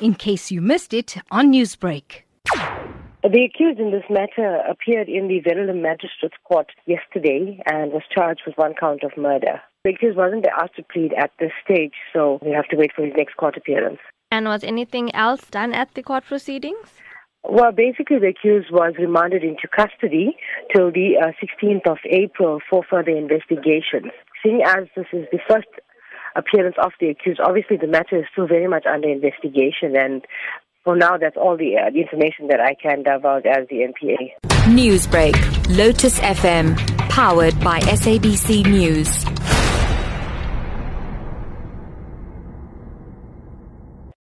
in case you missed it on Newsbreak. The accused in this matter appeared in the Verulam Magistrates Court yesterday and was charged with one count of murder. The accused wasn't asked to plead at this stage, so we have to wait for his next court appearance. And was anything else done at the court proceedings? Well, basically, the accused was remanded into custody till the uh, 16th of April for further investigations. Seeing as this is the first appearance of the accused, obviously the matter is still very much under investigation, and for now, that's all the, uh, the information that I can divulge as the NPA. Newsbreak, Lotus FM, powered by SABC News.